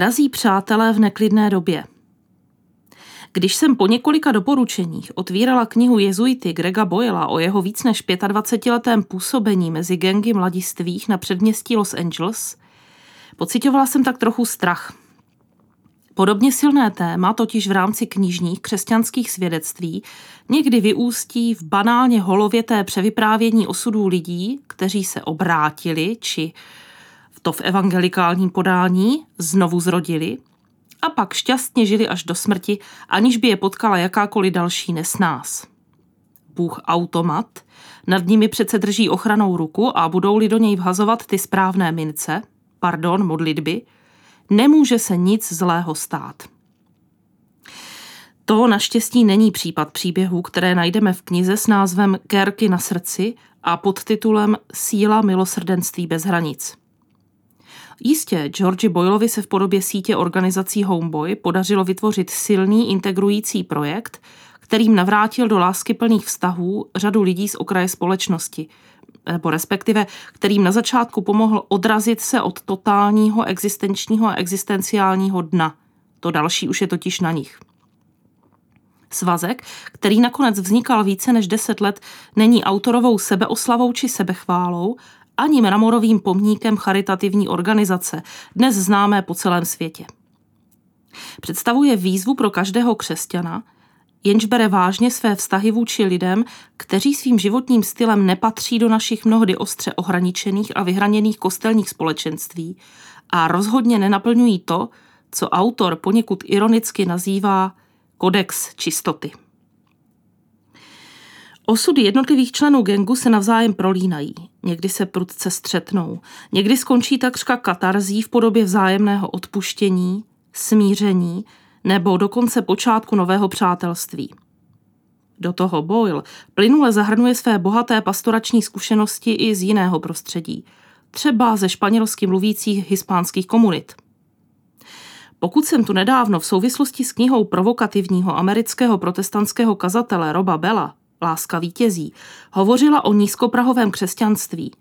Drazí přátelé v neklidné době. Když jsem po několika doporučeních otvírala knihu jezuity Grega Boyla o jeho víc než 25-letém působení mezi gengy mladistvých na předměstí Los Angeles, pocitovala jsem tak trochu strach. Podobně silné téma totiž v rámci knižních křesťanských svědectví někdy vyústí v banálně holověté převyprávění osudů lidí, kteří se obrátili či to v evangelikálním podání znovu zrodili a pak šťastně žili až do smrti, aniž by je potkala jakákoliv další nesnás. Bůh automat nad nimi přece drží ochranou ruku a budou-li do něj vhazovat ty správné mince, pardon, modlitby, nemůže se nic zlého stát. To naštěstí není případ příběhů, které najdeme v knize s názvem Kérky na srdci a pod titulem Síla milosrdenství bez hranic. Jistě, Georgi Boylovi se v podobě sítě organizací Homeboy podařilo vytvořit silný integrující projekt, kterým navrátil do láskyplných vztahů řadu lidí z okraje společnosti, nebo respektive kterým na začátku pomohl odrazit se od totálního existenčního a existenciálního dna. To další už je totiž na nich. Svazek, který nakonec vznikal více než deset let, není autorovou sebeoslavou či sebechválou, ani mramorovým pomníkem charitativní organizace, dnes známé po celém světě. Představuje výzvu pro každého křesťana, jenž bere vážně své vztahy vůči lidem, kteří svým životním stylem nepatří do našich mnohdy ostře ohraničených a vyhraněných kostelních společenství a rozhodně nenaplňují to, co autor poněkud ironicky nazývá kodex čistoty. Osudy jednotlivých členů gengu se navzájem prolínají, někdy se prudce střetnou, někdy skončí takřka katarzí v podobě vzájemného odpuštění, smíření nebo dokonce počátku nového přátelství. Do toho Boyle plynule zahrnuje své bohaté pastorační zkušenosti i z jiného prostředí, třeba ze španělsky mluvících hispánských komunit. Pokud jsem tu nedávno v souvislosti s knihou provokativního amerického protestantského kazatele Roba Bella Láska vítězí, hovořila o nízkoprahovém křesťanství.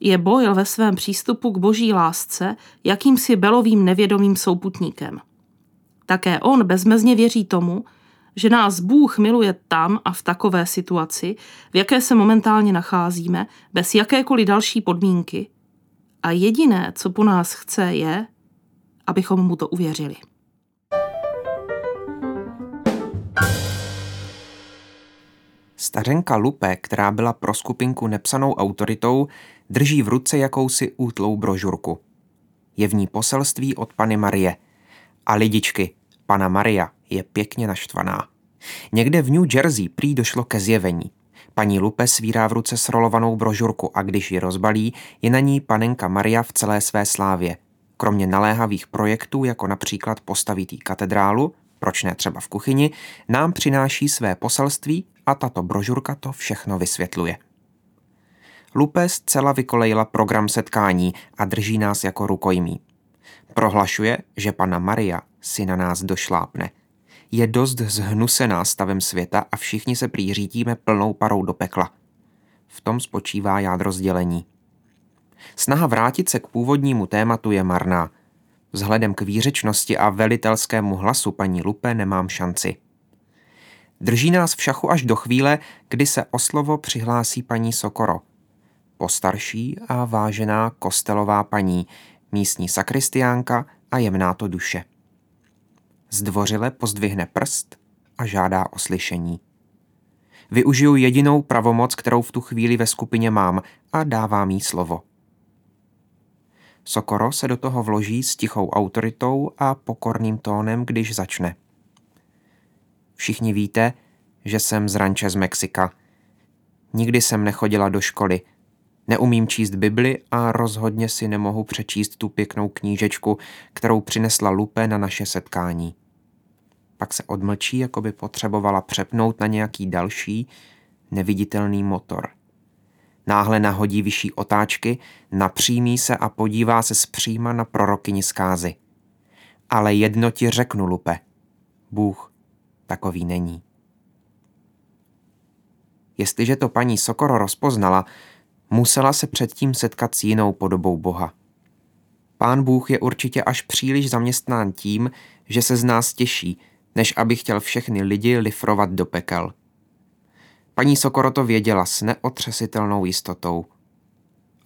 Je Boyle ve svém přístupu k boží lásce jakýmsi belovým nevědomým souputníkem. Také on bezmezně věří tomu, že nás Bůh miluje tam a v takové situaci, v jaké se momentálně nacházíme, bez jakékoliv další podmínky. A jediné, co po nás chce, je, abychom mu to uvěřili. Stařenka Lupe, která byla pro skupinku nepsanou autoritou, drží v ruce jakousi útlou brožurku. Je v ní poselství od Pany Marie. A lidičky, Pana Maria je pěkně naštvaná. Někde v New Jersey prý došlo ke zjevení. Paní Lupe svírá v ruce srolovanou brožurku a když ji rozbalí, je na ní panenka Maria v celé své slávě. Kromě naléhavých projektů, jako například postavit katedrálu, proč ne třeba v kuchyni, nám přináší své poselství a tato brožurka to všechno vysvětluje. Lupe zcela vykolejila program setkání a drží nás jako rukojmí. Prohlašuje, že pana Maria si na nás došlápne. Je dost zhnusená stavem světa a všichni se prý řítíme plnou parou do pekla. V tom spočívá jádro sdělení. Snaha vrátit se k původnímu tématu je marná. Vzhledem k výřečnosti a velitelskému hlasu paní Lupe nemám šanci. Drží nás v šachu až do chvíle, kdy se o slovo přihlásí paní Sokoro. Postarší a vážená kostelová paní, místní sakristiánka a jemná to duše. Zdvořile pozdvihne prst a žádá o slyšení. Využiju jedinou pravomoc, kterou v tu chvíli ve skupině mám a dávám jí slovo. Sokoro se do toho vloží s tichou autoritou a pokorným tónem, když začne. Všichni víte, že jsem z ranče z Mexika. Nikdy jsem nechodila do školy. Neumím číst Bibli a rozhodně si nemohu přečíst tu pěknou knížečku, kterou přinesla Lupe na naše setkání. Pak se odmlčí, jako by potřebovala přepnout na nějaký další, neviditelný motor. Náhle nahodí vyšší otáčky, napřímí se a podívá se zpříma na prorokyni zkázy. Ale jedno ti řeknu, Lupe. Bůh takový není. Jestliže to paní Sokoro rozpoznala, musela se předtím setkat s jinou podobou Boha. Pán Bůh je určitě až příliš zaměstnán tím, že se z nás těší, než aby chtěl všechny lidi lifrovat do pekel. Paní Sokoro to věděla s neotřesitelnou jistotou.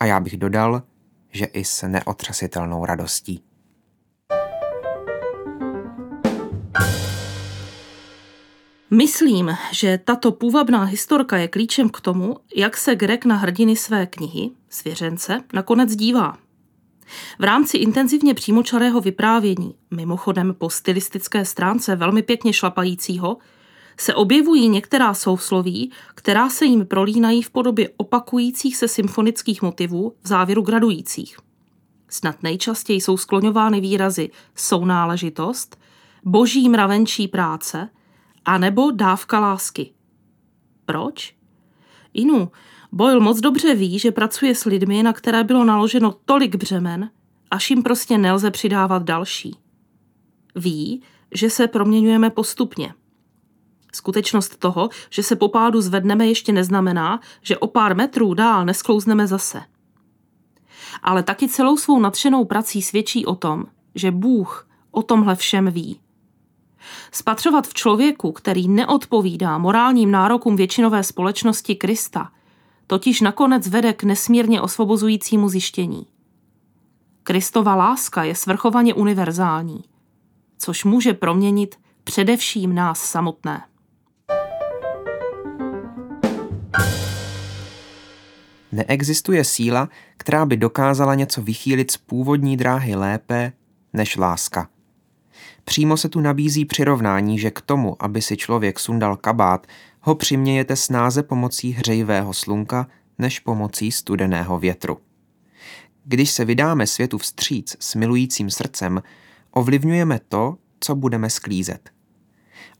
A já bych dodal, že i s neotřesitelnou radostí. Myslím, že tato půvabná historka je klíčem k tomu, jak se Greg na hrdiny své knihy, svěřence, nakonec dívá. V rámci intenzivně přímočarého vyprávění, mimochodem po stylistické stránce velmi pěkně šlapajícího, se objevují některá sousloví, která se jim prolínají v podobě opakujících se symfonických motivů v závěru gradujících. Snad nejčastěji jsou skloňovány výrazy sounáležitost, boží mravenčí práce – a nebo dávka lásky. Proč? Inu, Boyle moc dobře ví, že pracuje s lidmi, na které bylo naloženo tolik břemen, až jim prostě nelze přidávat další. Ví, že se proměňujeme postupně. Skutečnost toho, že se po pádu zvedneme, ještě neznamená, že o pár metrů dál nesklouzneme zase. Ale taky celou svou nadšenou prací svědčí o tom, že Bůh o tomhle všem ví. Spatřovat v člověku, který neodpovídá morálním nárokům většinové společnosti Krista, totiž nakonec vede k nesmírně osvobozujícímu zjištění. Kristova láska je svrchovaně univerzální, což může proměnit především nás samotné. Neexistuje síla, která by dokázala něco vychýlit z původní dráhy lépe než láska – Přímo se tu nabízí přirovnání, že k tomu, aby si člověk sundal kabát, ho přimějete snáze pomocí hřejivého slunka než pomocí studeného větru. Když se vydáme světu vstříc s milujícím srdcem, ovlivňujeme to, co budeme sklízet.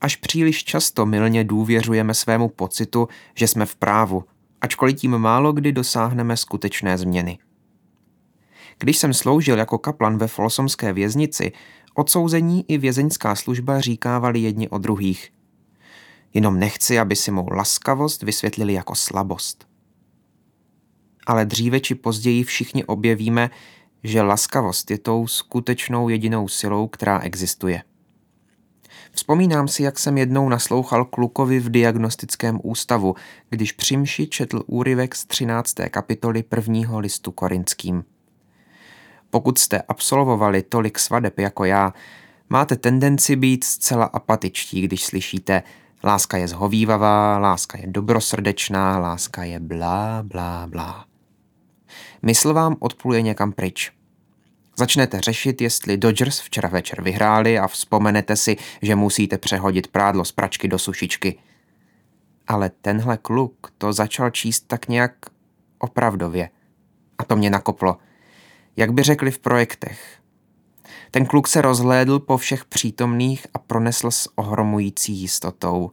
Až příliš často milně důvěřujeme svému pocitu, že jsme v právu, ačkoliv tím málo kdy dosáhneme skutečné změny. Když jsem sloužil jako kaplan ve Folsomské věznici, Odsouzení i vězeňská služba říkávali jedni o druhých. Jenom nechci, aby si mou laskavost vysvětlili jako slabost. Ale dříve či později všichni objevíme, že laskavost je tou skutečnou jedinou silou, která existuje. Vzpomínám si, jak jsem jednou naslouchal klukovi v diagnostickém ústavu, když přimši četl úryvek z 13. kapitoly prvního listu korinským. Pokud jste absolvovali tolik svadeb jako já, máte tendenci být zcela apatičtí, když slyšíte láska je zhovývavá, láska je dobrosrdečná, láska je blá, blá, blá. Mysl vám odpluje někam pryč. Začnete řešit, jestli Dodgers včera večer vyhráli a vzpomenete si, že musíte přehodit prádlo z pračky do sušičky. Ale tenhle kluk to začal číst tak nějak opravdově. A to mě nakoplo – jak by řekli v projektech. Ten kluk se rozhlédl po všech přítomných a pronesl s ohromující jistotou.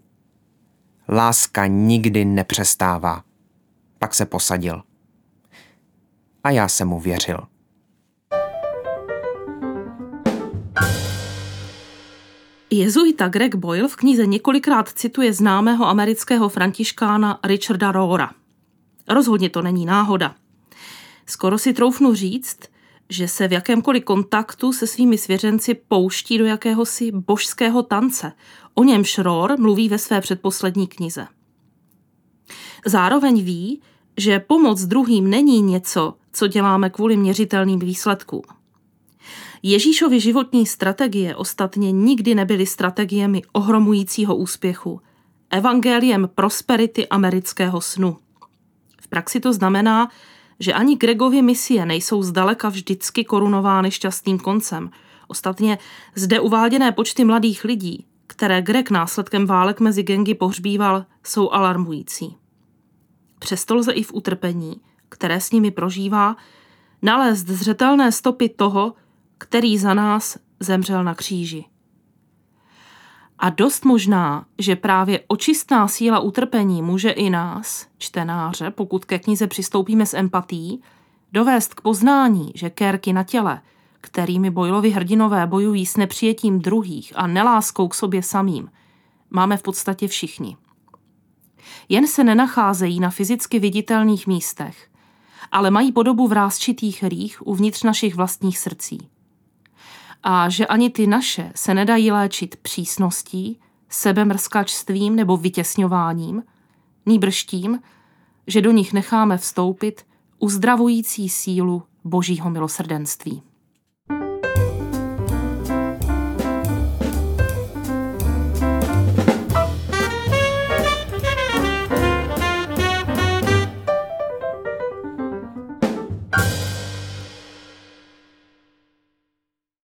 Láska nikdy nepřestává. Pak se posadil. A já jsem mu věřil. Jezuita Greg Boyle v knize několikrát cituje známého amerického františkána Richarda Rohra. Rozhodně to není náhoda. Skoro si troufnu říct, že se v jakémkoliv kontaktu se svými svěřenci pouští do jakéhosi božského tance. O něm Šror mluví ve své předposlední knize. Zároveň ví, že pomoc druhým není něco, co děláme kvůli měřitelným výsledkům. Ježíšovi životní strategie ostatně nikdy nebyly strategiemi ohromujícího úspěchu, evangeliem prosperity amerického snu. V praxi to znamená, že ani Gregovy misie nejsou zdaleka vždycky korunovány šťastným koncem. Ostatně zde uváděné počty mladých lidí, které Greg následkem válek mezi gengy pohřbíval, jsou alarmující. Přesto lze i v utrpení, které s nimi prožívá, nalézt zřetelné stopy toho, který za nás zemřel na kříži. A dost možná, že právě očistná síla utrpení může i nás, čtenáře, pokud ke knize přistoupíme s empatí, dovést k poznání, že kérky na těle, kterými Boylovi hrdinové bojují s nepřijetím druhých a neláskou k sobě samým, máme v podstatě všichni. Jen se nenacházejí na fyzicky viditelných místech, ale mají podobu vrázčitých rých uvnitř našich vlastních srdcí. A že ani ty naše se nedají léčit přísností, sebemrskačstvím nebo vytěsňováním, nýbrž tím, že do nich necháme vstoupit uzdravující sílu božího milosrdenství.